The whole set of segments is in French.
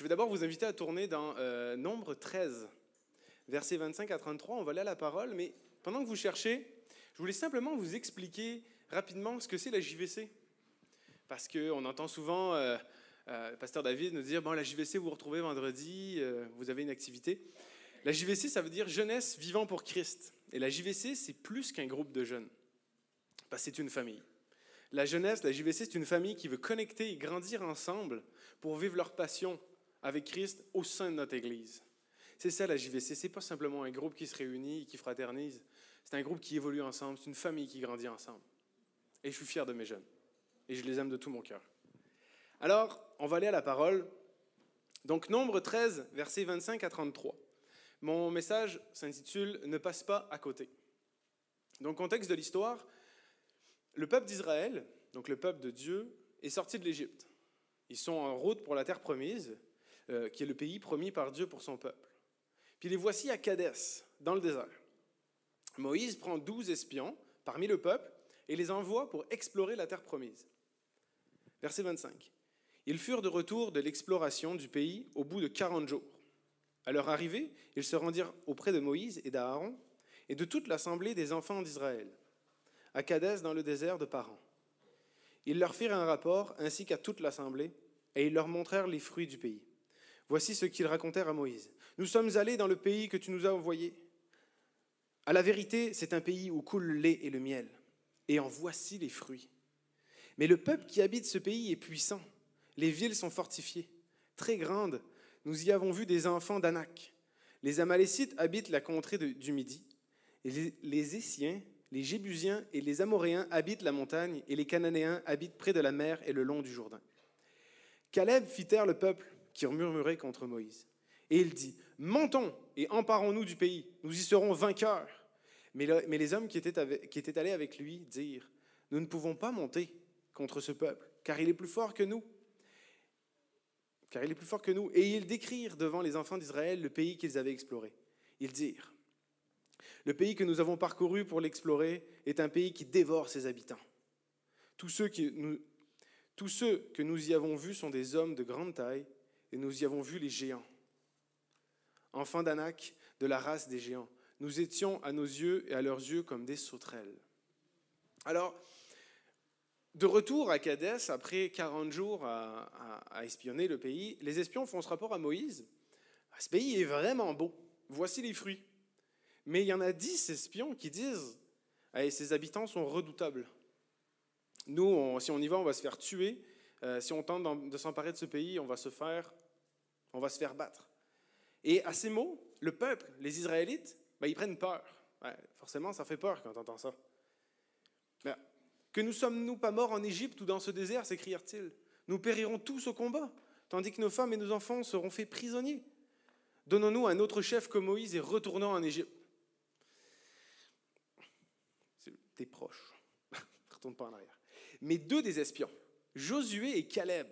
Je vais d'abord vous inviter à tourner dans euh, Nombre 13, versets 25 à 33. On va aller à la parole, mais pendant que vous cherchez, je voulais simplement vous expliquer rapidement ce que c'est la JVC. Parce qu'on entend souvent euh, euh, Pasteur David nous dire, bon, la JVC, vous vous retrouvez vendredi, euh, vous avez une activité. La JVC, ça veut dire Jeunesse vivant pour Christ. Et la JVC, c'est plus qu'un groupe de jeunes. Que c'est une famille. La jeunesse, la JVC, c'est une famille qui veut connecter et grandir ensemble pour vivre leur passion avec Christ au sein de notre Église. C'est ça la JVC. C'est pas simplement un groupe qui se réunit et qui fraternise. C'est un groupe qui évolue ensemble. C'est une famille qui grandit ensemble. Et je suis fier de mes jeunes. Et je les aime de tout mon cœur. Alors, on va aller à la parole. Donc, Nombre 13, versets 25 à 33. Mon message s'intitule Ne passe pas à côté. Donc, contexte de l'histoire, le peuple d'Israël, donc le peuple de Dieu, est sorti de l'Égypte. Ils sont en route pour la terre promise, euh, qui est le pays promis par Dieu pour son peuple. Puis les voici à Cadès, dans le désert. Moïse prend douze espions parmi le peuple et les envoie pour explorer la terre promise. Verset 25. Ils furent de retour de l'exploration du pays au bout de quarante jours. À leur arrivée, ils se rendirent auprès de Moïse et d'Aaron et de toute l'assemblée des enfants d'Israël, à Cadès dans le désert de Paran. Ils leur firent un rapport ainsi qu'à toute l'assemblée, et ils leur montrèrent les fruits du pays. Voici ce qu'ils racontèrent à Moïse. Nous sommes allés dans le pays que tu nous as envoyé. À la vérité, c'est un pays où coule le lait et le miel, et en voici les fruits. Mais le peuple qui habite ce pays est puissant. Les villes sont fortifiées, très grandes. Nous y avons vu des enfants d'Anak. Les Amalécites habitent la contrée du Midi. Les, les Essiens, les Jébusiens et les Amoréens habitent la montagne, et les Cananéens habitent près de la mer et le long du Jourdain. Caleb fit taire le peuple qui murmurait contre Moïse. Et il dit, Montons et emparons-nous du pays, nous y serons vainqueurs. Mais, le, mais les hommes qui étaient, allés avec lui dirent, Nous ne pouvons pas monter contre ce peuple, car il est plus fort que nous. Car il est plus fort que nous. Et ils décrirent devant les enfants d'Israël le pays qu'ils avaient exploré. Ils dirent, Le pays que nous avons parcouru pour l'explorer est un pays qui dévore ses habitants. Tous ceux que nous y avons vus sont des hommes de grande taille, et nous y avons vu les géants. Enfants d'Anak, de la race des géants, nous étions à nos yeux et à leurs yeux comme des sauterelles. Alors, de retour à Cadès, après 40 jours à, espionner le pays, les espions font ce rapport à Moïse. Ce pays est vraiment beau. Voici les fruits. Mais il y en a 10 espions qui disent hey, Ces habitants sont redoutables. Nous, si on y va, on va se faire tuer. Euh, si on tente de s'emparer de ce pays, on va se faire, on va se faire battre. Et à ces mots, le peuple, les Israélites, ben, ils prennent peur. Forcément, ça fait peur quand on entend ça. Ben, que nous sommes-nous pas morts en Égypte ou dans ce désert, s'écrièrent-ils. Nous périrons tous au combat, tandis que nos femmes et nos enfants seront faits prisonniers. Donnons-nous un autre chef que Moïse et retournons en Égypte. T'es proche. Retourne pas en arrière. Mais deux des espions, Josué et Caleb,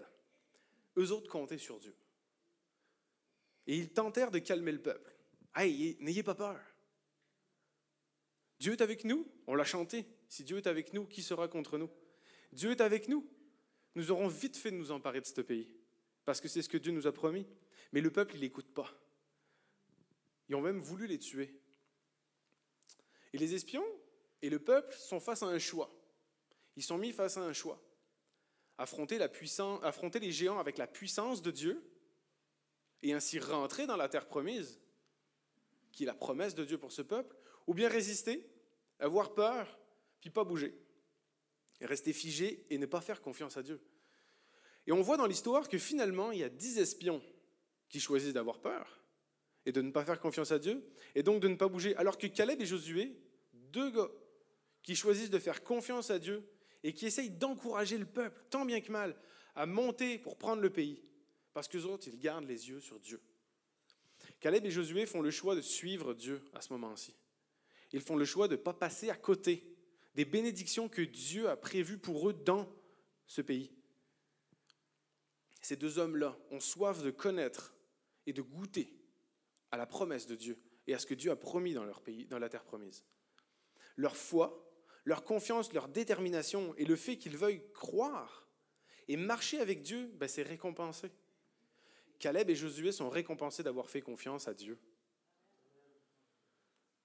eux autres comptaient sur Dieu. Et ils tentèrent de calmer le peuple. Hey, n'ayez pas peur. Dieu est avec nous, on l'a chanté. Si Dieu est avec nous, qui sera contre nous? Dieu est avec nous. Nous aurons vite fait de nous emparer de ce pays, parce que c'est ce que Dieu nous a promis. Mais le peuple, il n'écoute pas. Ils ont même voulu les tuer. Et les espions et le peuple sont face à un choix. Ils sont mis face à un choix. Affronter, les géants avec la puissance de Dieu et ainsi rentrer dans la terre promise, qui est la promesse de Dieu pour ce peuple, ou bien résister, avoir peur, puis pas bouger, rester figé et ne pas faire confiance à Dieu. Et on voit dans l'histoire que finalement, il y a dix espions qui choisissent d'avoir peur et de ne pas faire confiance à Dieu, et donc de ne pas bouger, alors que Caleb et Josué, deux gars qui choisissent de faire confiance à Dieu et qui essayent d'encourager le peuple, tant bien que mal, à monter pour prendre le pays, parce qu'eux autres, ils gardent les yeux sur Dieu. Caleb et Josué font le choix de suivre Dieu à ce moment-ci. Ils font le choix de ne pas passer à côté des bénédictions que Dieu a prévues pour eux dans ce pays. Ces deux hommes-là ont soif de connaître et de goûter à la promesse de Dieu et à ce que Dieu a promis dans leur pays, dans la terre promise. Leur foi, leur confiance, leur détermination et le fait qu'ils veuillent croire et marcher avec Dieu, ben c'est récompensé. Caleb et Josué sont récompensés d'avoir fait confiance à Dieu.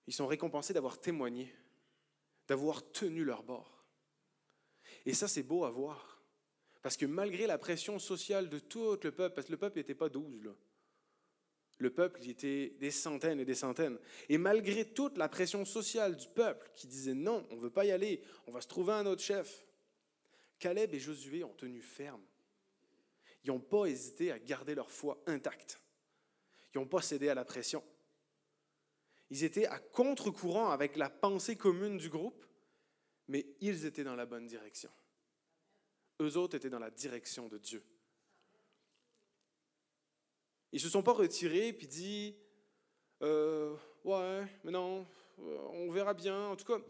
Ils sont récompensés d'avoir témoigné, d'avoir tenu leur bord. Et ça, c'est beau à voir. Parce que malgré la pression sociale de tout le peuple, parce que le peuple n'était pas douze, là. Le peuple, il était des centaines et des centaines. Et malgré toute la pression sociale du peuple qui disait non, on ne veut pas y aller, on va se trouver un autre chef, Caleb et Josué ont tenu ferme. Ils n'ont pas hésité à garder leur foi intacte. Ils n'ont pas cédé à la pression. Ils étaient à contre-courant avec la pensée commune du groupe, mais ils étaient dans la bonne direction. Eux autres étaient dans la direction de Dieu. Ils ne se sont pas retirés puis dit euh, Ouais, mais non, euh, on verra bien. En tout cas,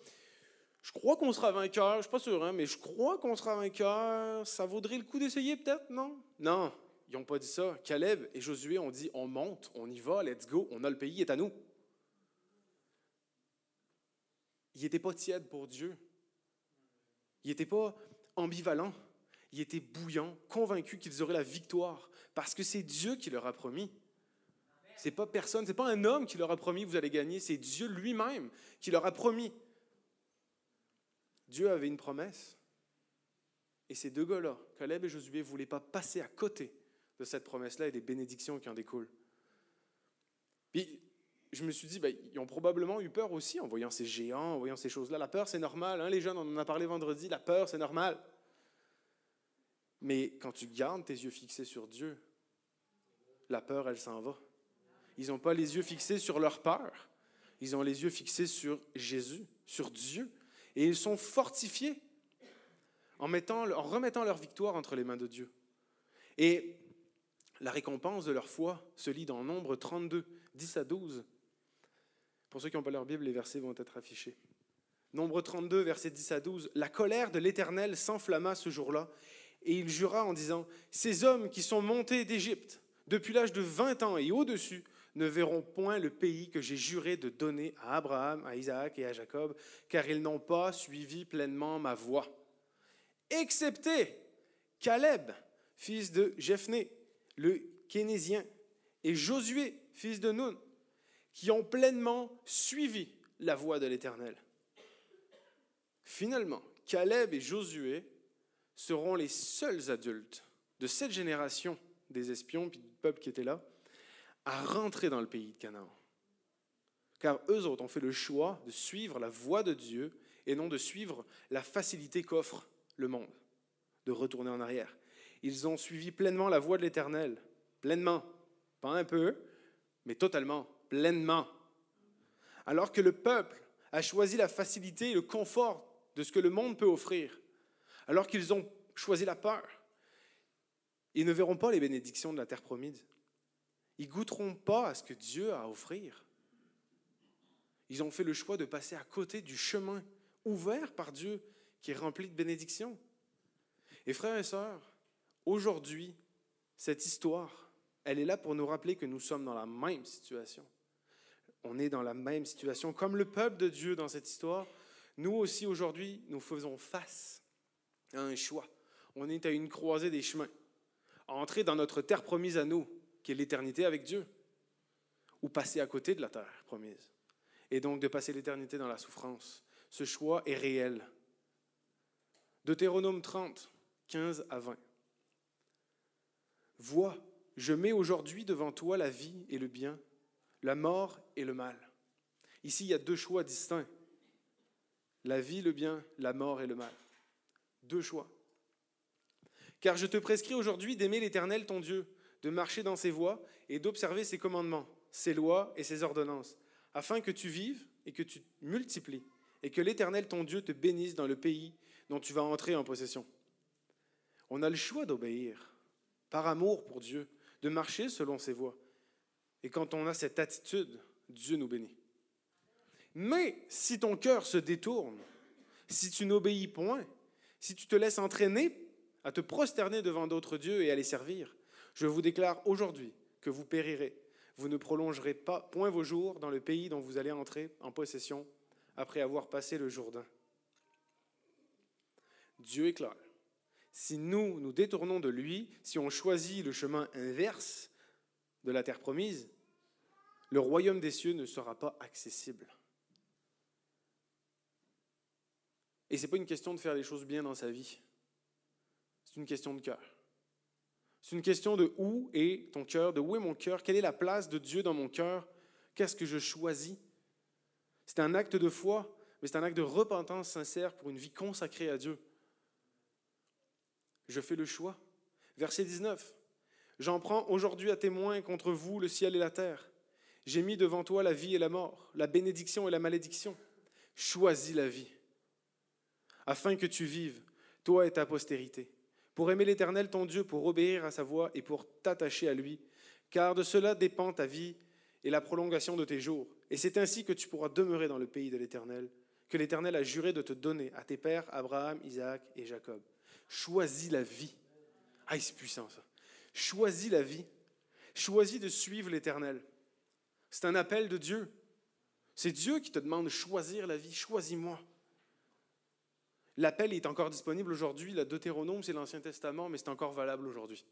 je crois qu'on sera vainqueur. Je ne suis pas sûr, hein, mais je crois qu'on sera vainqueur. Ça vaudrait le coup d'essayer, peut-être, non? Non, ils n'ont pas dit ça. Caleb et Josué ont dit On monte, on y va, let's go, on a le pays, est à nous. Ils n'étaient pas tièdes pour Dieu. Ils n'étaient pas ambivalents. Ils étaient bouillants, convaincus qu'ils auraient la victoire. Parce que c'est Dieu qui leur a promis. C'est pas personne, c'est pas un homme qui leur a promis vous allez gagner, c'est Dieu lui-même qui leur a promis. Dieu avait une promesse. Et ces deux gars-là, Caleb et Josué, ne voulaient pas passer à côté de cette promesse-là et des bénédictions qui en découlent. Puis, je me suis dit, ben, ils ont probablement eu peur aussi en voyant ces géants, en voyant ces choses-là. La peur, c'est normal. Hein? Les jeunes, on en a parlé vendredi, la peur, c'est normal. Mais quand tu gardes tes yeux fixés sur Dieu, la peur, elle s'en va. Ils n'ont pas les yeux fixés sur leur peur. Ils ont les yeux fixés sur Jésus, sur Dieu. Et ils sont fortifiés en, mettant, en remettant leur victoire entre les mains de Dieu. Et la récompense de leur foi se lit dans Nombre 32, 10 à 12. Pour ceux qui n'ont pas leur Bible, les versets vont être affichés. Nombre 32, versets 10 à 12. La colère de l'Éternel s'enflamma ce jour-là, et il jura en disant, Ces hommes qui sont montés d'Égypte depuis l'âge de 20 ans et au-dessus ne verront point le pays que j'ai juré de donner à Abraham, à Isaac et à Jacob, car ils n'ont pas suivi pleinement ma voie. Excepté Caleb, fils de Jephné, le Kénésien, et Josué, fils de Nun, qui ont pleinement suivi la voie de l'Éternel. Finalement, Caleb et Josué seront les seuls adultes de cette génération des espions puis du peuple qui était là à rentrer dans le pays de Canaan. Car eux autres ont fait le choix de suivre la voie de Dieu et non de suivre la facilité qu'offre le monde, de retourner en arrière. Ils ont suivi pleinement la voie de l'Éternel, pleinement, pas un peu, mais totalement, pleinement. Alors que le peuple a choisi la facilité et le confort de ce que le monde peut offrir, alors qu'ils ont choisi la peur. Ils ne verront pas les bénédictions de la terre promise. Ils goûteront pas à ce que Dieu a à offrir. Ils ont fait le choix de passer à côté du chemin ouvert par Dieu qui est rempli de bénédictions. Et frères et sœurs, aujourd'hui, cette histoire, elle est là pour nous rappeler que nous sommes dans la même situation. On est dans la même situation. Comme le peuple de Dieu dans cette histoire, nous aussi aujourd'hui, nous faisons face un choix. On est à une croisée des chemins. Entrer dans notre terre promise à nous, qui est l'éternité avec Dieu, ou passer à côté de la terre promise. Et donc de passer l'éternité dans la souffrance. Ce choix est réel. Deutéronome 30, 15 à 20. Vois, je mets aujourd'hui devant toi la vie et le bien, la mort et le mal. Ici, il y a deux choix distincts. La vie, le bien, la mort et le mal. Deux choix. Car je te prescris aujourd'hui d'aimer l'Éternel ton Dieu, de marcher dans ses voies et d'observer ses commandements, ses lois et ses ordonnances, afin que tu vives et que tu multiplies, et que l'Éternel ton Dieu te bénisse dans le pays dont tu vas entrer en possession. On a le choix d'obéir, par amour pour Dieu, de marcher selon ses voies. Et quand on a cette attitude, Dieu nous bénit. Mais si ton cœur se détourne, si tu n'obéis point, si tu te laisses entraîner à te prosterner devant d'autres dieux et à les servir, je vous déclare aujourd'hui que vous périrez. Vous ne prolongerez pas point vos jours dans le pays dont vous allez entrer en possession après avoir passé le Jourdain. Dieu est clair. Si nous nous détournons de lui, si on choisit le chemin inverse de la terre promise, le royaume des cieux ne sera pas accessible. Et ce n'est pas une question de faire les choses bien dans sa vie. C'est une question de cœur. C'est une question de où est ton cœur, de où est mon cœur, quelle est la place de Dieu dans mon cœur, qu'est-ce que je choisis. C'est un acte de foi, mais c'est un acte de repentance sincère pour une vie consacrée à Dieu. Je fais le choix. Verset 19. J'en prends aujourd'hui à témoin contre vous le ciel et la terre. J'ai mis devant toi la vie et la mort, la bénédiction et la malédiction. Choisis la vie, afin que tu vives, toi et ta postérité, pour aimer l'Éternel ton Dieu, pour obéir à sa voix et pour t'attacher à lui, car de cela dépend ta vie et la prolongation de tes jours. Et c'est ainsi que tu pourras demeurer dans le pays de l'Éternel, que l'Éternel a juré de te donner à tes pères Abraham, Isaac et Jacob. Choisis la vie. Ah, c'est puissant ça. Choisis la vie. Choisis de suivre l'Éternel. C'est un appel de Dieu. C'est Dieu qui te demande de choisir la vie. Choisis-moi. L'appel est encore disponible aujourd'hui. La Deutéronome, c'est l'Ancien Testament, mais c'est encore valable aujourd'hui.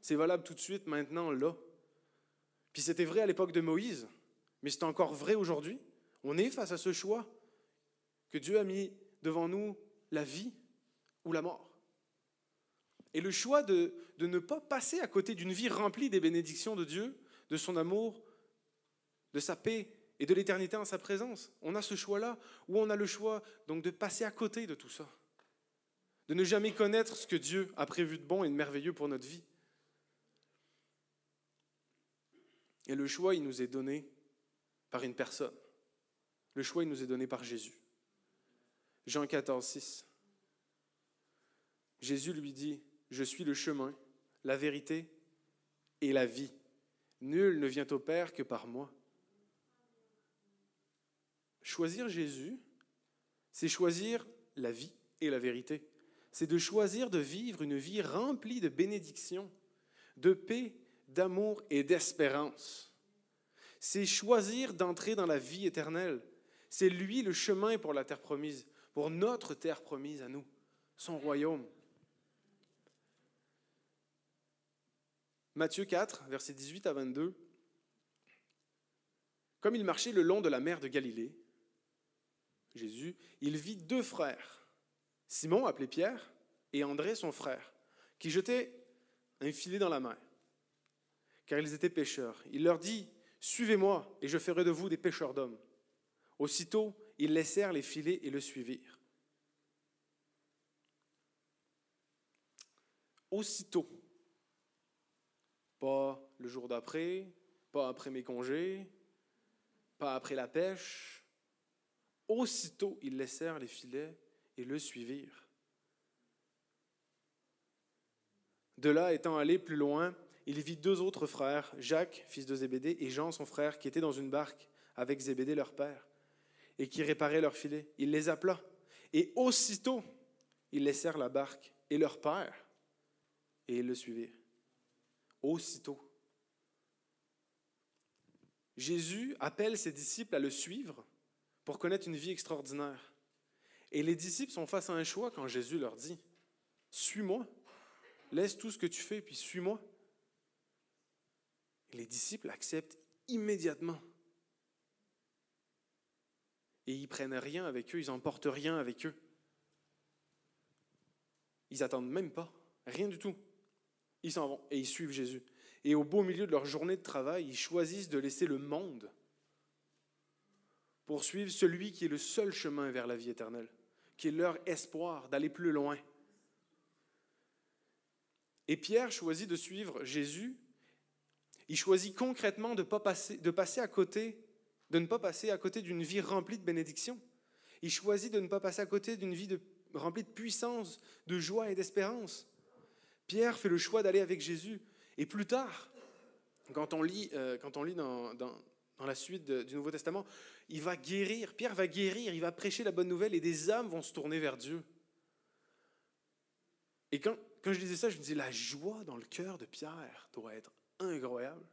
C'est valable tout de suite, maintenant, là. Puis c'était vrai à l'époque de Moïse, mais c'est encore vrai aujourd'hui. On est face à ce choix que Dieu a mis devant nous la vie ou la mort. Et le choix de, de ne pas passer à côté d'une vie remplie des bénédictions de Dieu, de son amour, de sa paix et de l'éternité en sa présence. On a ce choix-là, ou on a le choix donc de passer à côté de tout ça, de ne jamais connaître ce que Dieu a prévu de bon et de merveilleux pour notre vie. Et le choix, il nous est donné par une personne. Le choix, il nous est donné par Jésus. Jean 14, 6. Jésus lui dit, Je suis le chemin, la vérité et la vie. Nul ne vient au Père que par moi. Choisir Jésus, c'est choisir la vie et la vérité. C'est de choisir de vivre une vie remplie de bénédictions, de paix, d'amour et d'espérance. C'est choisir d'entrer dans la vie éternelle. C'est lui le chemin pour la terre promise, pour notre terre promise à nous, son royaume. Matthieu 4, versets 18 à 22. Comme il marchait le long de la mer de Galilée, Jésus, il vit deux frères, Simon appelé Pierre et André son frère, qui jetaient un filet dans la mer, car ils étaient pêcheurs. Il leur dit, Suivez-moi, et je ferai de vous des pêcheurs d'hommes. Aussitôt, ils laissèrent les filets et le suivirent. Aussitôt, pas le jour d'après, pas après mes congés, pas après la pêche. Aussitôt, ils laissèrent les filets et le suivirent. De là, étant allé plus loin, il vit deux autres frères, Jacques, fils de Zébédée, et Jean, son frère, qui étaient dans une barque avec Zébédée, leur père, et qui réparaient leurs filets. Il les appela. Et aussitôt, ils laissèrent la barque et leur père, et ils le suivirent aussitôt. Jésus appelle ses disciples à le suivre pour connaître une vie extraordinaire. Et les disciples sont face à un choix quand Jésus leur dit, Suis-moi, laisse tout ce que tu fais, puis suis-moi. les disciples acceptent immédiatement. Et ils prennent rien avec eux, ils n'emportent rien avec eux. Ils attendent même pas, rien du tout. Ils s'en vont et ils suivent Jésus. Et au beau milieu de leur journée de travail, ils choisissent de laisser le monde pour suivre celui qui est le seul chemin vers la vie éternelle, qui est leur espoir d'aller plus loin. Et Pierre choisit de suivre Jésus. Il choisit concrètement de, pas passer, de passer à côté, de ne pas passer à côté d'une vie remplie de bénédictions. Il choisit de ne pas passer à côté d'une vie de, remplie de puissance, de joie et d'espérance. Pierre fait le choix d'aller avec Jésus. Et plus tard, quand on lit, euh, quand on lit dans, dans, la suite du Nouveau Testament, il va guérir, Pierre va guérir, il va prêcher la bonne nouvelle et des âmes vont se tourner vers Dieu. Et quand, quand je disais ça, je me disais, la joie dans le cœur de Pierre doit être incroyable.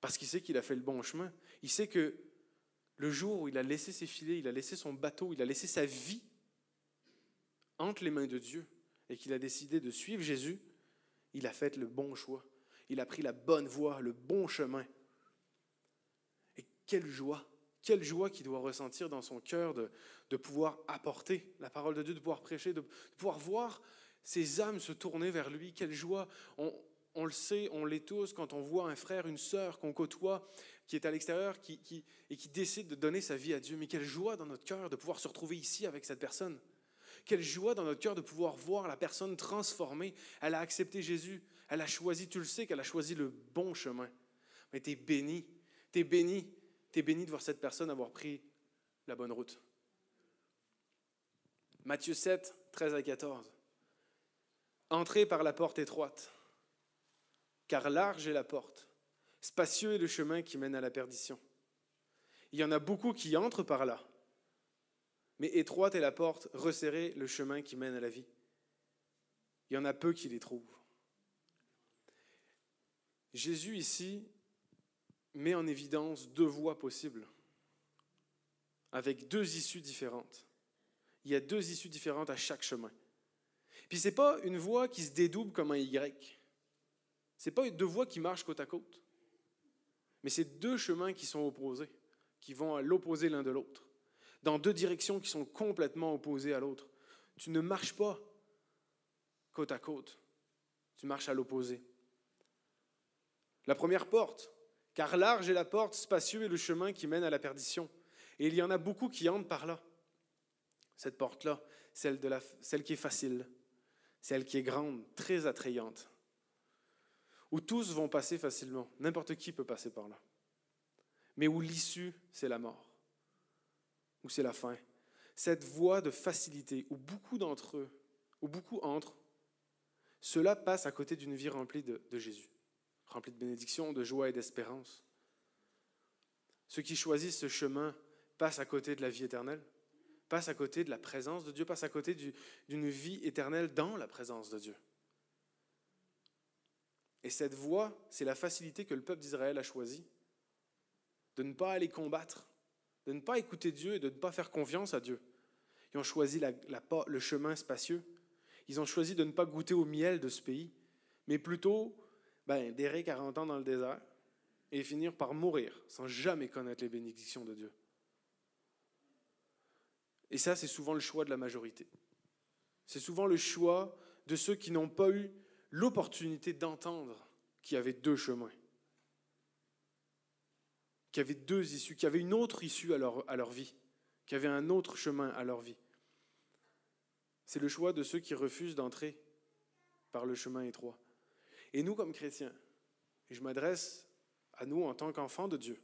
Parce qu'il sait qu'il a fait le bon chemin. Il sait que le jour où il a laissé ses filets, il a laissé son bateau, il a laissé sa vie entre les mains de Dieu, et qu'il a décidé de suivre Jésus, il a fait le bon choix. Il a pris la bonne voie, le bon chemin. Quelle joie, quelle joie qu'il doit ressentir dans son cœur de, de pouvoir apporter la parole de Dieu, de pouvoir prêcher, de, pouvoir voir ses âmes se tourner vers lui. Quelle joie. On, le sait, on l'est tous quand on voit un frère, une sœur qu'on côtoie, qui est à l'extérieur qui, et qui décide de donner sa vie à Dieu. Mais quelle joie dans notre cœur de pouvoir se retrouver ici avec cette personne. Quelle joie dans notre cœur de pouvoir voir la personne transformée. Elle a accepté Jésus. Elle a choisi, tu le sais, qu'elle a choisi le bon chemin. Mais tu es béni. Tu es béni. Tu es béni de voir cette personne avoir pris la bonne route. Matthieu 7, 13 à 14. Entrez par la porte étroite, car large est la porte Spacieux est le chemin qui mène à la perdition. Il y en a beaucoup qui entrent par là, mais étroite est la porte, resserrée le chemin qui mène à la vie. Il y en a peu qui les trouvent. Jésus ici met en évidence deux voies possibles, avec deux issues différentes. Il y a deux issues différentes à chaque chemin. Puis ce n'est pas une voie qui se dédouble comme un Y. Ce n'est pas deux voies qui marchent côte à côte. Mais c'est deux chemins qui sont opposés, qui vont à l'opposé l'un de l'autre, dans deux directions qui sont complètement opposées à l'autre. Tu ne marches pas côte à côte, tu marches à l'opposé. La première porte, car large est la porte, spacieux est le chemin qui mène à la perdition. Et il y en a beaucoup qui entrent par là. Cette porte-là, celle, qui est facile, celle qui est grande, très attrayante où tous vont passer facilement. N'importe qui peut passer par là. Mais où l'issue, c'est la mort, où c'est la fin. Cette voie de facilité où beaucoup d'entre eux, où beaucoup entrent, cela passe à côté d'une vie remplie de Jésus, remplie de bénédictions, de joie et d'espérance. Ceux qui choisissent ce chemin passent à côté de la vie éternelle, passent à côté de la présence de Dieu, passent à côté d'une vie éternelle dans la présence de Dieu. Et cette voie, c'est la facilité que le peuple d'Israël a choisie, de ne pas aller combattre, de ne pas écouter Dieu et de ne pas faire confiance à Dieu. Ils ont choisi le chemin spacieux. Ils ont choisi de ne pas goûter au miel de ce pays, mais plutôt ben, d'errer 40 ans dans le désert et finir par mourir sans jamais connaître les bénédictions de Dieu. Et ça, c'est souvent le choix de la majorité. C'est souvent le choix de ceux qui n'ont pas eu l'opportunité d'entendre qu'il y avait deux chemins, qu'il y avait deux issues, qu'il y avait une autre issue à leur, à leur vie, qu'il y avait un autre chemin à leur vie. C'est le choix de ceux qui refusent d'entrer par le chemin étroit. Et nous, comme chrétiens, et je m'adresse à nous en tant qu'enfants de Dieu,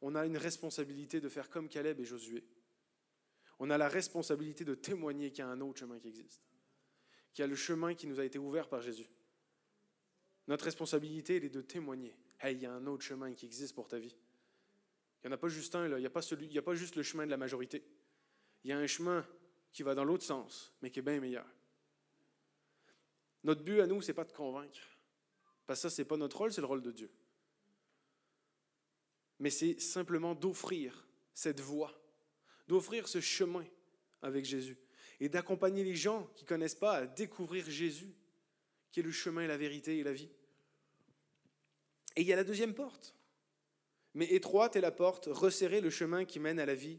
on a une responsabilité de faire comme Caleb et Josué. On a la responsabilité de témoigner qu'il y a un autre chemin qui existe qu'il y a le chemin qui nous a été ouvert par Jésus. Notre responsabilité, elle est de témoigner. Hey, il y a un autre chemin qui existe pour ta vie. Il n'y en a pas juste un. Il n'y a, a pas juste le chemin de la majorité. Il y a un chemin qui va dans l'autre sens, mais qui est bien meilleur. Notre but à nous, ce n'est pas de convaincre. Parce que ça, ce n'est pas notre rôle, c'est le rôle de Dieu. Mais c'est simplement d'offrir cette voie, d'offrir ce chemin avec Jésus et d'accompagner les gens qui ne connaissent pas à découvrir Jésus, qui est le chemin, la vérité et la vie. Et il y a la deuxième porte. Mais étroite est la porte, resserrée le chemin qui mène à la vie.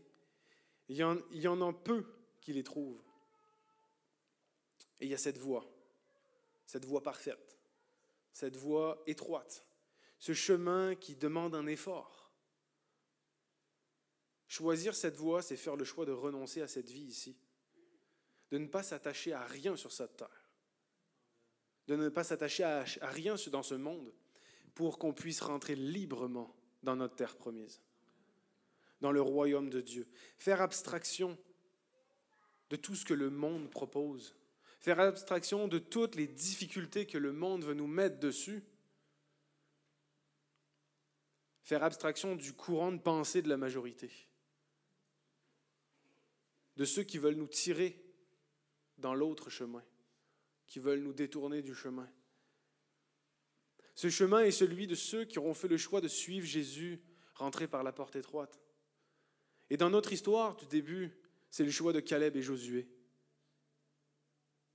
Il y en, il y en a peu qui les trouvent. Et il y a cette voie, cette voie parfaite, cette voie étroite, ce chemin qui demande un effort. Choisir cette voie, c'est faire le choix de renoncer à cette vie ici de ne pas s'attacher à rien sur cette terre, de ne pas s'attacher à, rien dans ce monde pour qu'on puisse rentrer librement dans notre terre promise, dans le royaume de Dieu. Faire abstraction de tout ce que le monde propose, faire abstraction de toutes les difficultés que le monde veut nous mettre dessus, faire abstraction du courant de pensée de la majorité, de ceux qui veulent nous tirer dans l'autre chemin, qui veulent nous détourner du chemin. Ce chemin est celui de ceux qui auront fait le choix de suivre Jésus, rentrer par la porte étroite. Et dans notre histoire du début, c'est le choix de Caleb et Josué.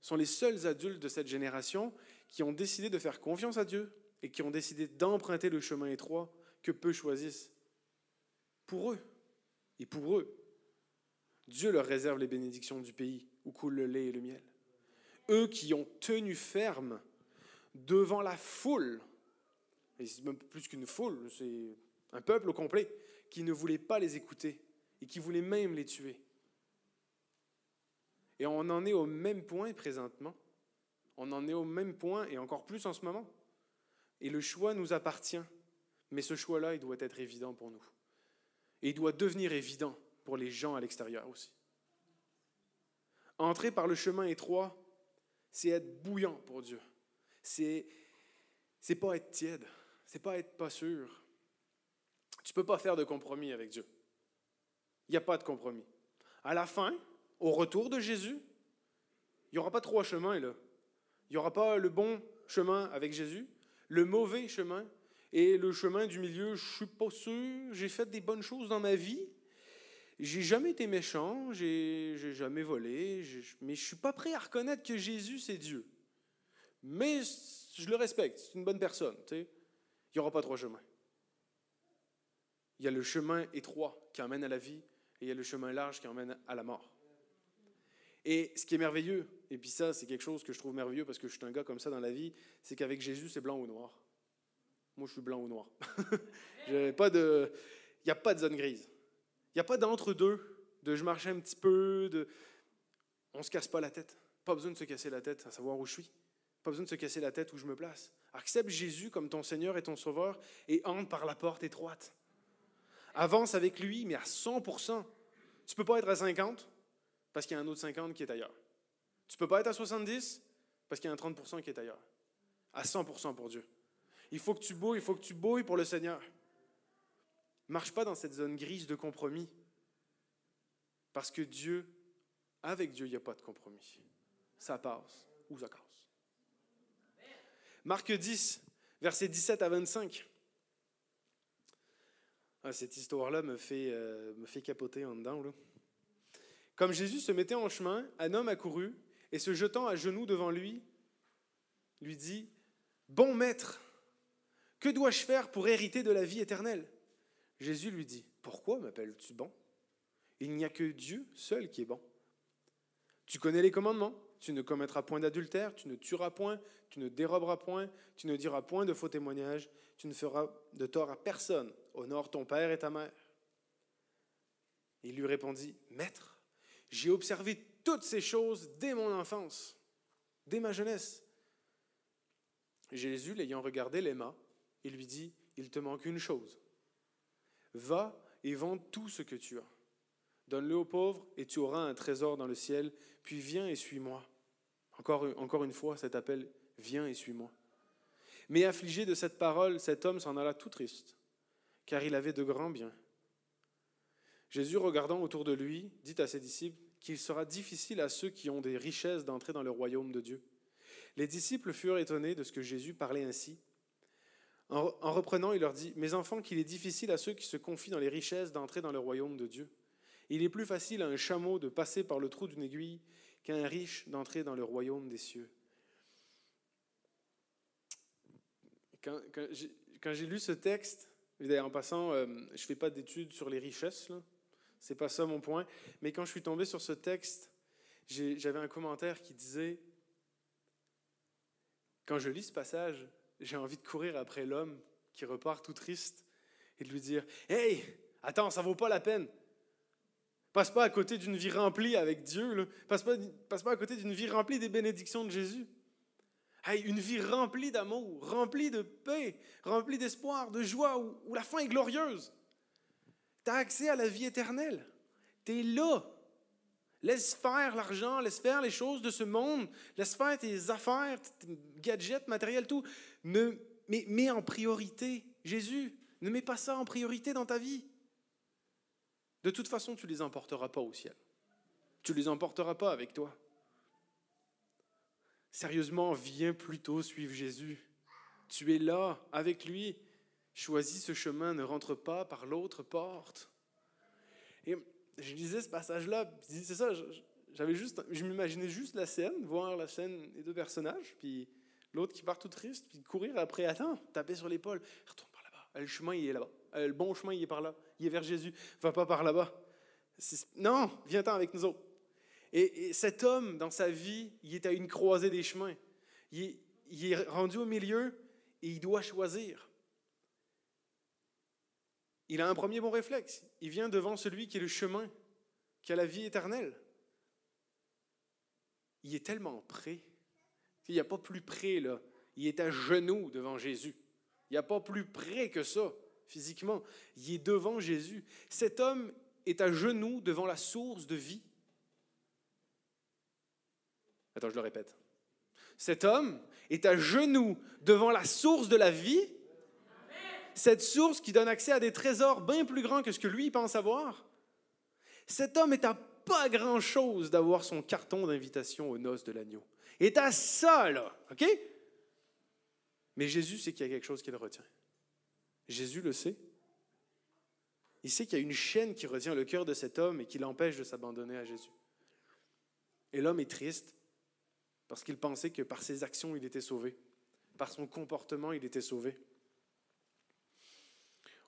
Sont les seuls adultes de cette génération qui ont décidé de faire confiance à Dieu, et qui ont décidé d'emprunter le chemin étroit que peu choisissent. Pour eux et pour eux, Dieu leur réserve les bénédictions du pays où coule le lait et le miel. Eux qui ont tenu ferme devant la foule, et c'est même plus qu'une foule, c'est un peuple au complet, qui ne voulait pas les écouter et qui voulait même les tuer. Et on en est au même point présentement. On en est au même point et encore plus en ce moment. Et le choix nous appartient. Mais ce choix-là, il doit être évident pour nous. Et il doit devenir évident pour les gens à l'extérieur aussi. Entrer par le chemin étroit, c'est être bouillant pour Dieu. C'est c'est pas être tiède, c'est pas être pas sûr. Tu peux pas faire de compromis avec Dieu. Il n'y a pas de compromis. À la fin, au retour de Jésus, il n'y aura pas trois chemins là. Il n'y aura pas le bon chemin avec Jésus, le mauvais chemin et le chemin du milieu. Je suis pas sûr. J'ai fait des bonnes choses dans ma vie. J'ai jamais été méchant. J'ai jamais volé. Mais je suis pas prêt à reconnaître que Jésus c'est Dieu. Mais je le respecte. C'est une bonne personne. Il n'y aura pas trois chemins. Il y a le chemin étroit qui emmène à la vie et il y a le chemin large qui emmène à la mort. Et ce qui est merveilleux, et puis ça, c'est quelque chose que je trouve merveilleux parce que je suis un gars comme ça dans la vie, c'est qu'avec Jésus, c'est blanc ou noir. Moi, je suis blanc ou noir. il n'y a pas de zone grise. Il n'y a pas d'entre-deux, de je marche un petit peu, de. On ne se casse pas la tête. Pas besoin de se casser la tête à savoir où je suis. Pas besoin de se casser la tête où je me place. Accepte Jésus comme ton Seigneur et ton Sauveur et entre par la porte étroite. Avance avec lui, mais à 100%. Tu ne peux pas être à 50, parce qu'il y a un autre 50 qui est ailleurs. Tu ne peux pas être à 70 parce qu'il y a un 30 qui est ailleurs. À 100 pour Dieu. Il faut que tu bouilles, il faut que tu bouilles pour le Seigneur. Marche pas dans cette zone grise de compromis. Parce que Dieu, avec Dieu, il n'y a pas de compromis. Ça passe ou ça casse. Marc 10, versets 17 à 25. Ah, cette histoire-là me, fait, euh, me fait capoter en dedans. Comme Jésus se mettait en chemin, un homme accourut et se jetant à genoux devant lui, lui dit, Bon maître, que dois-je faire pour hériter de la vie éternelle? Jésus lui dit, Pourquoi m'appelles-tu bon? Il n'y a que Dieu seul qui est bon. Tu connais les commandements. Tu ne commettras point d'adultère, tu ne tueras point, tu ne déroberas point, tu ne diras point de faux témoignages, tu ne feras de tort à personne. Honore ton père et ta mère. Il lui répondit, Maître, j'ai observé toutes ces choses dès mon enfance, dès ma jeunesse. Jésus, l'ayant regardé, l'aima et lui dit, Il te manque une chose. Va et vends tout ce que tu as. Donne-le aux pauvres et tu auras un trésor dans le ciel, puis viens et suis-moi. Encore, encore une fois, cet appel, viens et suis-moi. Mais affligé de cette parole, cet homme s'en alla tout triste, car il avait de grands biens. Jésus, regardant autour de lui, dit à ses disciples qu'il sera difficile à ceux qui ont des richesses d'entrer dans le royaume de Dieu. Les disciples furent étonnés de ce que Jésus parlait ainsi. En, reprenant, il leur dit, Mes enfants, qu'il est difficile à ceux qui se confient dans les richesses d'entrer dans le royaume de Dieu. Il est plus facile à un chameau de passer par le trou d'une aiguille qu'à un riche d'entrer dans le royaume des cieux. Quand, j'ai lu ce texte, en passant, euh, je ne fais pas d'études sur les richesses, c'est pas ça mon point. Mais quand je suis tombé sur ce texte, j'avais un commentaire qui disait Quand je lis ce passage, j'ai envie de courir après l'homme qui repart tout triste et de lui dire Hey, attends, ça vaut pas la peine. Passe pas à côté d'une vie remplie avec Dieu. Passe, pas, passe pas à côté d'une vie remplie des bénédictions de Jésus. Hey, une vie remplie d'amour, remplie de paix, remplie d'espoir, de joie, où la fin est glorieuse. Tu as accès à la vie éternelle. Tu es là. Laisse faire l'argent, laisse faire les choses de ce monde, laisse faire tes affaires, tes gadgets, matériel, tout. Ne, mais mets en priorité Jésus. Ne mets pas ça en priorité dans ta vie. De toute façon, tu ne les emporteras pas au ciel. Tu ne les emporteras pas avec toi. Sérieusement, viens plutôt suivre Jésus. Tu es là avec lui. Choisis ce chemin, ne rentre pas par l'autre porte. Et je lisais ce passage-là, c'est ça, j'avais juste, je m'imaginais juste la scène, voir la scène des deux personnages, puis L'autre qui part tout triste, puis courir après, attends, taper sur l'épaule. Retourne par là-bas. Le chemin, il est là-bas. Le bon chemin, il est par là. Il est vers Jésus. Va pas par là-bas. Non, viens-t'en avec nous autres. Et, cet homme, dans sa vie, il est à une croisée des chemins. Il il est rendu au milieu et il doit choisir. Il a un premier bon réflexe. Il vient devant celui qui est le chemin, qui a la vie éternelle. Il est tellement prêt. Il n'y a pas plus près, là. Il est à genoux devant Jésus. Il n'y a pas plus près que ça, physiquement. Il est devant Jésus. Cet homme est à genoux devant la source de vie. Attends, je le répète. Cet homme est à genoux devant la source de la vie. Cette source qui donne accès à des trésors bien plus grands que ce que lui pense avoir. Cet homme est à pas grand-chose d'avoir son carton d'invitation aux noces de l'agneau. Est à ça, là, OK? Mais Jésus sait qu'il y a quelque chose qui le retient. Jésus le sait. Il sait qu'il y a une chaîne qui retient le cœur de cet homme et qui l'empêche de s'abandonner à Jésus. Et l'homme est triste parce qu'il pensait que par ses actions, il était sauvé. Par son comportement, il était sauvé.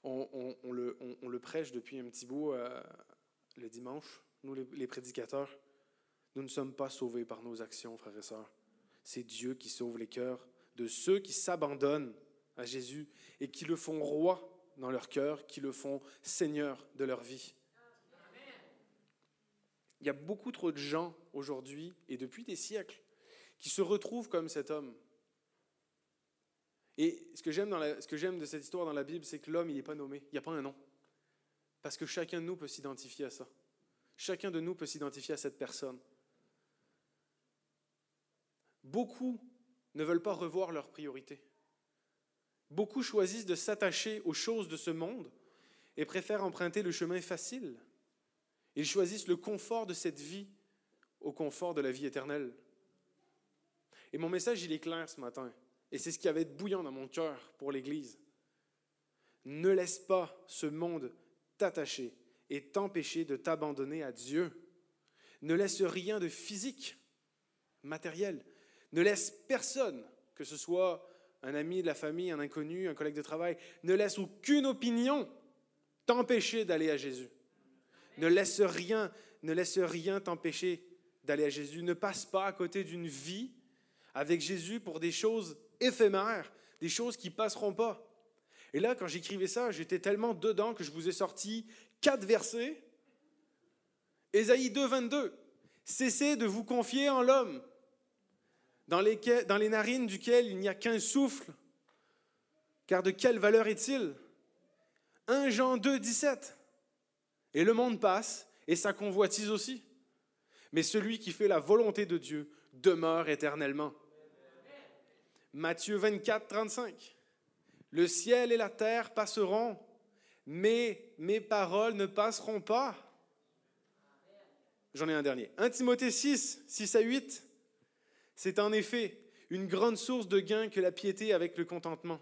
On, le, prêche depuis un petit bout euh, le dimanche, nous les prédicateurs. Nous ne sommes pas sauvés par nos actions, frères et sœurs. C'est Dieu qui sauve les cœurs de ceux qui s'abandonnent à Jésus et qui le font roi dans leur cœur, qui le font Seigneur de leur vie. Il y a beaucoup trop de gens aujourd'hui et depuis des siècles qui se retrouvent comme cet homme. Et ce que j'aime, de cette histoire dans la Bible, c'est que l'homme, il n'est pas nommé, il n'y a pas un nom. Parce que chacun de nous peut s'identifier à ça. Chacun de nous peut s'identifier à cette personne. Beaucoup ne veulent pas revoir leurs priorités. Beaucoup choisissent de s'attacher aux choses de ce monde et préfèrent emprunter le chemin facile. Ils choisissent le confort de cette vie au confort de la vie éternelle. Et mon message, il est clair ce matin. Et c'est ce qui avait été bouillant dans mon cœur pour l'Église. Ne laisse pas ce monde t'attacher et t'empêcher de t'abandonner à Dieu. Ne laisse rien de physique, matériel. Ne laisse personne, que ce soit un ami de la famille, un inconnu, un collègue de travail, ne laisse aucune opinion t'empêcher d'aller à Jésus. Ne laisse rien, ne laisse rien t'empêcher d'aller à Jésus. Ne passe pas à côté d'une vie avec Jésus pour des choses éphémères, des choses qui passeront pas. Et là, quand j'écrivais ça, j'étais tellement dedans que je vous ai sorti quatre versets. Ésaïe 2, 22. Cessez de vous confier en l'homme, dans, dans les narines duquel il n'y a qu'un souffle. Car de quelle valeur est-il? 1 Jean 2, 17. Et le monde passe, et sa convoitise aussi. Mais celui qui fait la volonté de Dieu demeure éternellement. Matthieu 24, 35. Le ciel et la terre passeront, mais mes paroles ne passeront pas. J'en ai un dernier. 1 Timothée 6, 6 à 8. C'est en effet une grande source de gain que la piété avec le contentement,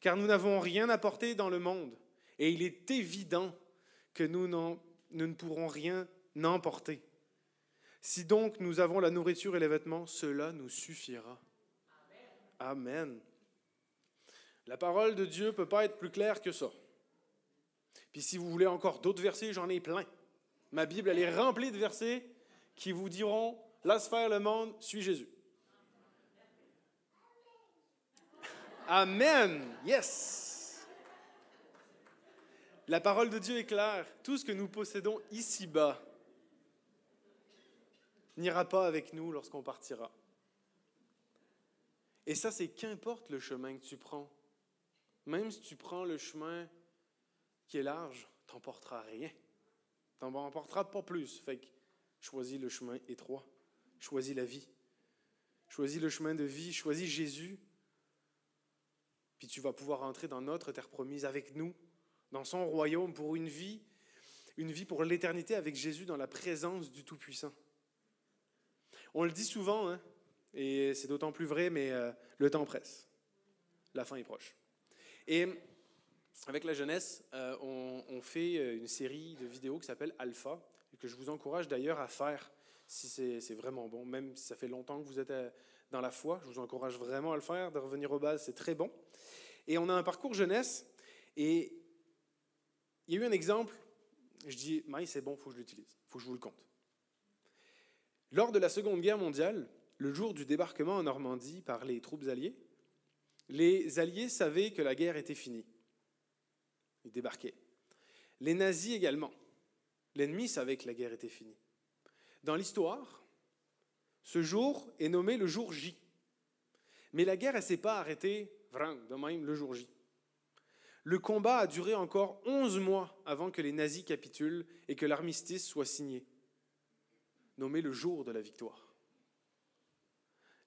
car nous n'avons rien apporté dans le monde, et il est évident que nous, ne pourrons rien emporter. Si donc nous avons la nourriture et les vêtements, cela nous suffira. Amen. La parole de Dieu ne peut pas être plus claire que ça. Puis si vous voulez encore d'autres versets, j'en ai plein. Ma Bible, elle est remplie de versets qui vous diront, laisse faire le monde, suis Jésus. Amen. Yes. La parole de Dieu est claire. Tout ce que nous possédons ici-bas n'ira pas avec nous lorsqu'on partira. Et ça, c'est qu'importe le chemin que tu prends. Même si tu prends le chemin qui est large, tu n'emporteras rien. Tu n'en emporteras pas plus. Fait que choisis le chemin étroit. Choisis la vie. Choisis le chemin de vie. Choisis Jésus. Puis tu vas pouvoir entrer dans notre terre promise avec nous, dans son royaume pour une vie, une vie pour l'éternité avec Jésus dans la présence du Tout-Puissant. On le dit souvent, hein, et c'est d'autant plus vrai, mais euh, le temps presse. La fin est proche. Et avec la jeunesse, euh, on, fait euh, une série de vidéos qui s'appelle Alpha, que je vous encourage d'ailleurs à faire si c'est vraiment bon, même si ça fait longtemps que vous êtes dans la foi. Je vous encourage vraiment à le faire, de revenir aux bases, c'est très bon. Et on a un parcours jeunesse, et il y a eu un exemple, je dis, mais c'est bon, il faut que je l'utilise, il faut que je vous le compte. Lors de la Seconde Guerre mondiale, le jour du débarquement en Normandie par les troupes alliées, les Alliés savaient que la guerre était finie. Ils débarquaient. Les nazis également. L'ennemi savait que la guerre était finie. Dans l'histoire, ce jour est nommé le jour J. Mais la guerre, elle ne s'est pas arrêtée même le jour J. Le combat a duré encore 11 mois avant que les nazis capitulent et que l'armistice soit signé, nommé le jour de la victoire.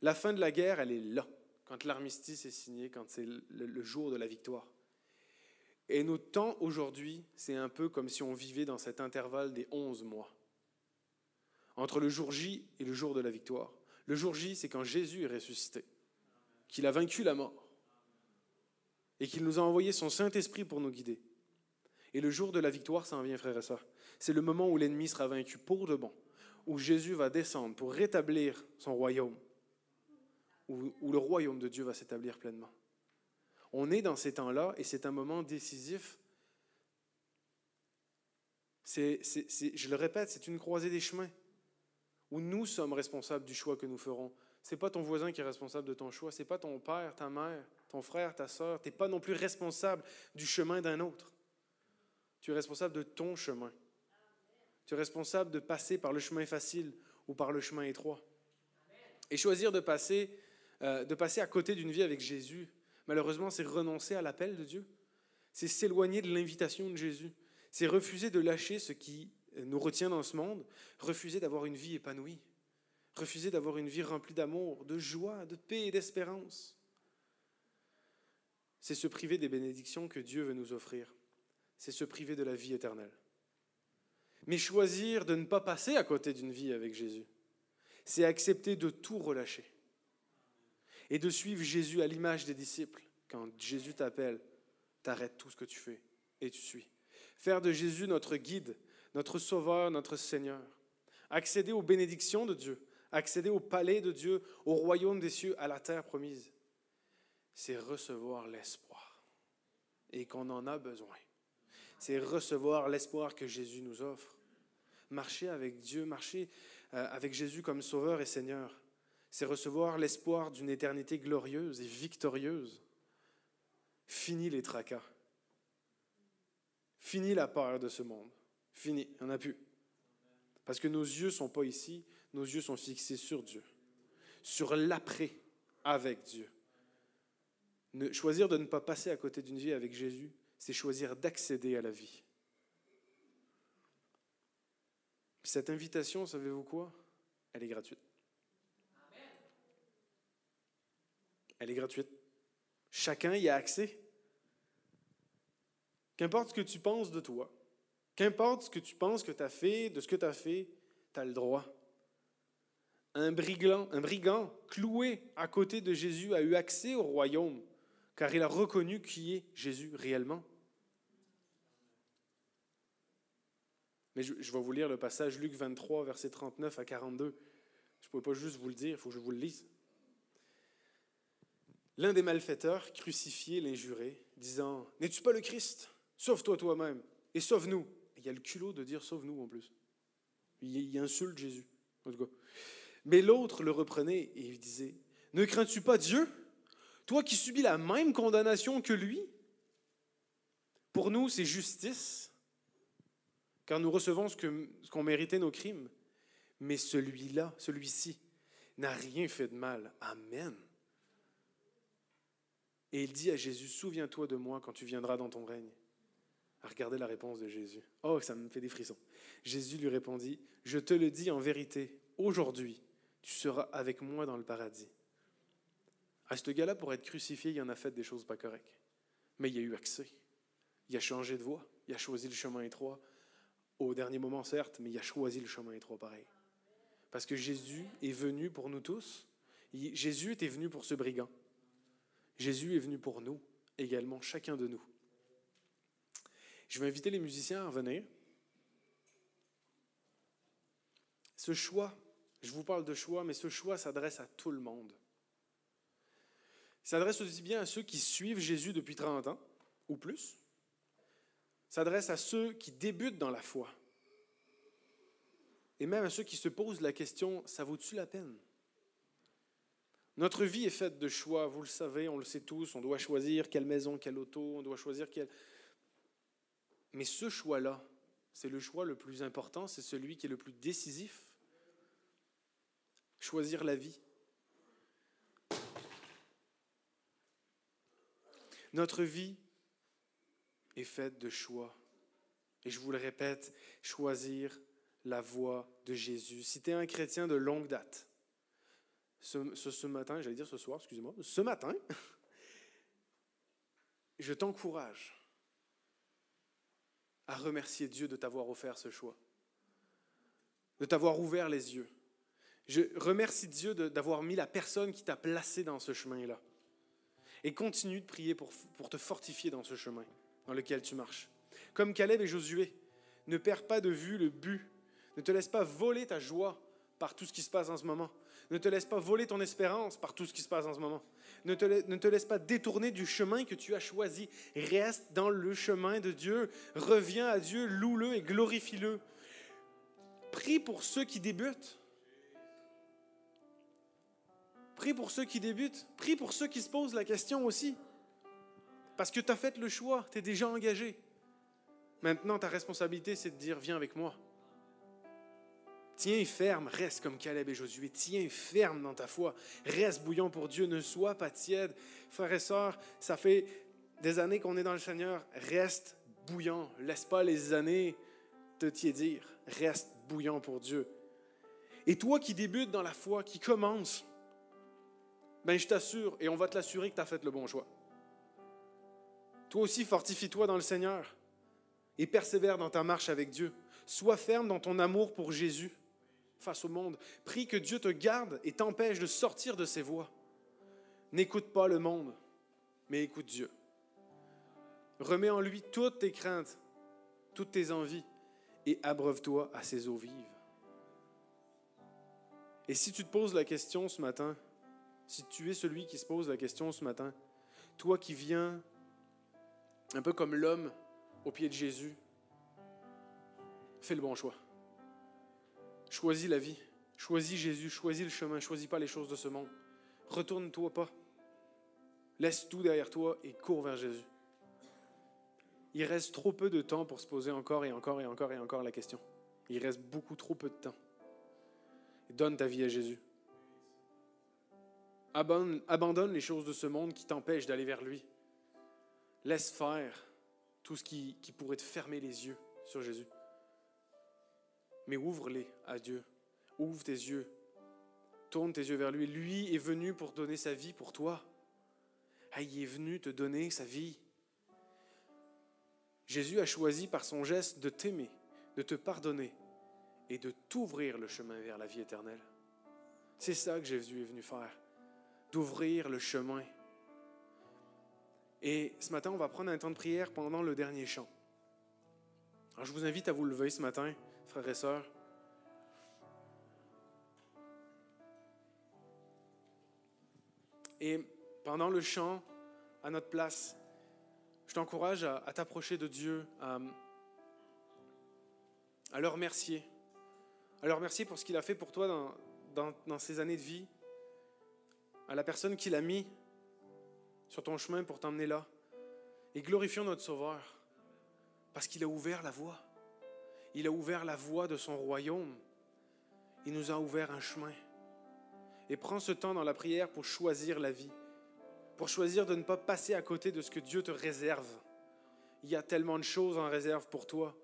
La fin de la guerre, elle est là, quand l'armistice est signé, quand c'est le, jour de la victoire. Et notre temps aujourd'hui, c'est un peu comme si on vivait dans cet intervalle des 11 mois, entre le jour J et le jour de la victoire. Le jour J, c'est quand Jésus est ressuscité, qu'il a vaincu la mort et qu'il nous a envoyé son Saint-Esprit pour nous guider. Et le jour de la victoire, ça en vient, frère et sœurs. C'est le moment où l'ennemi sera vaincu pour de bon, où Jésus va descendre pour rétablir son royaume, où, le royaume de Dieu va s'établir pleinement. On est dans ces temps-là et c'est un moment décisif. Je le répète, c'est une croisée des chemins où nous sommes responsables du choix que nous ferons. Ce n'est pas ton voisin qui est responsable de ton choix, ce n'est pas ton père, ta mère, ton frère, ta soeur. Tu n'es pas non plus responsable du chemin d'un autre. Tu es responsable de ton chemin. Tu es responsable de passer par le chemin facile ou par le chemin étroit. Et choisir de passer, euh, de passer à côté d'une vie avec Jésus, malheureusement, c'est renoncer à l'appel de Dieu. C'est s'éloigner de l'invitation de Jésus. C'est refuser de lâcher ce qui nous retient dans ce monde, refuser d'avoir une vie épanouie, refuser d'avoir une vie remplie d'amour, de joie, de paix et d'espérance c'est se priver des bénédictions que Dieu veut nous offrir. C'est se priver de la vie éternelle. Mais choisir de ne pas passer à côté d'une vie avec Jésus, c'est accepter de tout relâcher et de suivre Jésus à l'image des disciples. Quand Jésus t'appelle, t'arrêtes tout ce que tu fais et tu suis. Faire de Jésus notre guide, notre sauveur, notre Seigneur. Accéder aux bénédictions de Dieu, accéder au palais de Dieu, au royaume des cieux, à la terre promise c'est recevoir l'espoir et qu'on en a besoin. C'est recevoir l'espoir que Jésus nous offre. Marcher avec Dieu, marcher euh, avec Jésus comme Sauveur et Seigneur, c'est recevoir l'espoir d'une éternité glorieuse et victorieuse. Fini les tracas. Fini la peur de ce monde. Fini, en a plus. Parce que nos yeux ne sont pas ici, nos yeux sont fixés sur Dieu, sur l'après avec Dieu choisir de ne pas passer à côté d'une vie avec Jésus, c'est choisir d'accéder à la vie. Cette invitation, savez-vous quoi? Elle est gratuite. Elle est gratuite. Chacun y a accès. Qu'importe ce que tu penses de toi, qu'importe ce que tu penses que tu as fait, de ce que tu as fait, tu as le droit. Un brigand, un brigand cloué à côté de Jésus a eu accès au royaume car il a reconnu qui est Jésus réellement. Mais je, vais vous lire le passage Luc 23, verset 39 à 42. Je ne pouvais pas juste vous le dire, il faut que je vous le lise. L'un des malfaiteurs crucifié l'injurait, disant N'es-tu pas le Christ? Sauve-toi toi-même et sauve-nous. Il y a le culot de dire Sauve-nous en plus. Il, insulte Jésus. En tout cas. Mais l'autre le reprenait et il disait Ne crains-tu pas Dieu? Toi qui subis la même condamnation que lui, pour nous, c'est justice, car nous recevons ce qu'ont ce mérité nos crimes. Mais celui-là, celui-ci, n'a rien fait de mal. Amen. Et il dit à Jésus, souviens-toi de moi quand tu viendras dans ton règne. Regardez la réponse de Jésus. Oh, ça me fait des frissons. Jésus lui répondit, je te le dis en vérité, aujourd'hui, tu seras avec moi dans le paradis. À ce gars-là, pour être crucifié, il en a fait des choses pas correctes. Mais il a eu accès. Il a changé de voie. Il a choisi le chemin étroit. Au dernier moment, certes, mais il a choisi le chemin étroit pareil. Parce que Jésus est venu pour nous tous. Jésus était venu pour ce brigand. Jésus est venu pour nous également, chacun de nous. Je vais inviter les musiciens à revenir. Ce choix, je vous parle de choix, mais ce choix s'adresse à tout le monde. S'adresse aussi bien à ceux qui suivent Jésus depuis 30 ans ou plus. S'adresse à ceux qui débutent dans la foi. Et même à ceux qui se posent la question, ça vaut-tu la peine? Notre vie est faite de choix, vous le savez, on le sait tous, on doit choisir quelle maison, quelle auto, on doit choisir quel... Mais ce choix-là, c'est le choix le plus important, c'est celui qui est le plus décisif. Choisir la vie. Notre vie est faite de choix. Et je vous le répète, choisir la voie de Jésus. Si tu es un chrétien de longue date, ce, matin, j'allais dire ce soir, excusez-moi, ce matin, je t'encourage à remercier Dieu de t'avoir offert ce choix, de t'avoir ouvert les yeux. Je remercie Dieu d'avoir mis la personne qui t'a placé dans ce chemin-là. Et continue de prier pour te fortifier dans ce chemin dans lequel tu marches. Comme Caleb et Josué, ne perds pas de vue le but. Ne te laisse pas voler ta joie par tout ce qui se passe en ce moment. Ne te laisse pas voler ton espérance par tout ce qui se passe en ce moment. Ne te, laisse pas détourner du chemin que tu as choisi. Reste dans le chemin de Dieu. Reviens à Dieu, loue-le et glorifie-le. Prie pour ceux qui débutent. Prie pour ceux qui débutent. Prie pour ceux qui se posent la question aussi. Parce que tu as fait le choix, tu es déjà engagé. Maintenant, ta responsabilité, c'est de dire, viens avec moi. Tiens ferme, reste comme Caleb et Josué. Tiens ferme dans ta foi. Reste bouillant pour Dieu, ne sois pas tiède. Frères et sœurs, ça fait des années qu'on est dans le Seigneur. Reste bouillant. Laisse pas les années te tiédir. Reste bouillant pour Dieu. Et toi qui débutes dans la foi, qui commence, ben je t'assure, et on va te l'assurer que tu as fait le bon choix. Toi aussi, fortifie-toi dans le Seigneur et persévère dans ta marche avec Dieu. Sois ferme dans ton amour pour Jésus face au monde. Prie que Dieu te garde et t'empêche de sortir de ses voies. N'écoute pas le monde, mais écoute Dieu. Remets en lui toutes tes craintes, toutes tes envies et abreuve-toi à ses eaux vives. Et si tu te poses la question ce matin, si tu es celui qui se pose la question ce matin, toi qui viens un peu comme l'homme au pied de Jésus, fais le bon choix. Choisis la vie. Choisis Jésus, choisis le chemin, choisis pas les choses de ce monde. Retourne-toi pas. Laisse tout derrière toi et cours vers Jésus. Il reste trop peu de temps pour se poser encore et encore et encore et encore la question. Il reste beaucoup trop peu de temps. donne ta vie à Jésus. Abandonne les choses de ce monde qui t'empêchent d'aller vers lui. Laisse faire tout ce qui, qui pourrait te fermer les yeux sur Jésus mais ouvre-les à Dieu. Ouvre tes yeux. Tourne tes yeux vers lui. Lui est venu pour donner sa vie pour toi. il est venu te donner sa vie. Jésus a choisi par son geste de t'aimer, de te pardonner et de t'ouvrir le chemin vers la vie éternelle. C'est ça que Jésus est venu faire, d'ouvrir le chemin. Et ce matin, on va prendre un temps de prière pendant le dernier chant. Alors, je vous invite à vous lever ce matin frères et sœurs. Et pendant le chant, à notre place, je t'encourage à, t'approcher de Dieu, à, le remercier. À le remercier pour ce qu'il a fait pour toi dans ces années de vie, à la personne qu'il a mis sur ton chemin pour t'emmener là. Et glorifions notre Sauveur, parce qu'il a ouvert la voie. Il a ouvert la voie de son royaume. Il nous a ouvert un chemin. Et prends ce temps dans la prière pour choisir la vie, pour choisir de ne pas passer à côté de ce que Dieu te réserve. Il y a tellement de choses en réserve pour toi.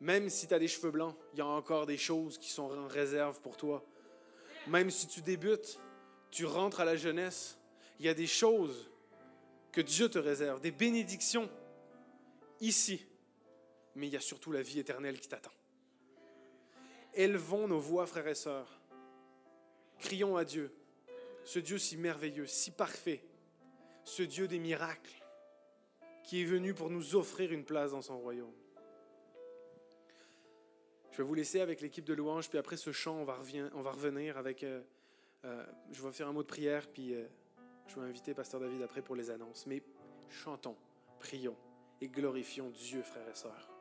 Même si tu as des cheveux blancs, il y a encore des choses qui sont en réserve pour toi. Même si tu débutes, tu rentres à la jeunesse, il y a des choses que Dieu te réserve, des bénédictions ici mais il y a surtout la vie éternelle qui t'attend. Élevons nos voix, frères et sœurs. Crions à Dieu, ce Dieu si merveilleux, si parfait, ce Dieu des miracles, qui est venu pour nous offrir une place dans son royaume. Je vais vous laisser avec l'équipe de louange, puis après ce chant, on va, revenir, on va revenir avec... Euh, euh, je vais faire un mot de prière, puis euh, Je vais inviter Pasteur David après pour les annonces. Mais chantons, prions et glorifions Dieu, frères et sœurs.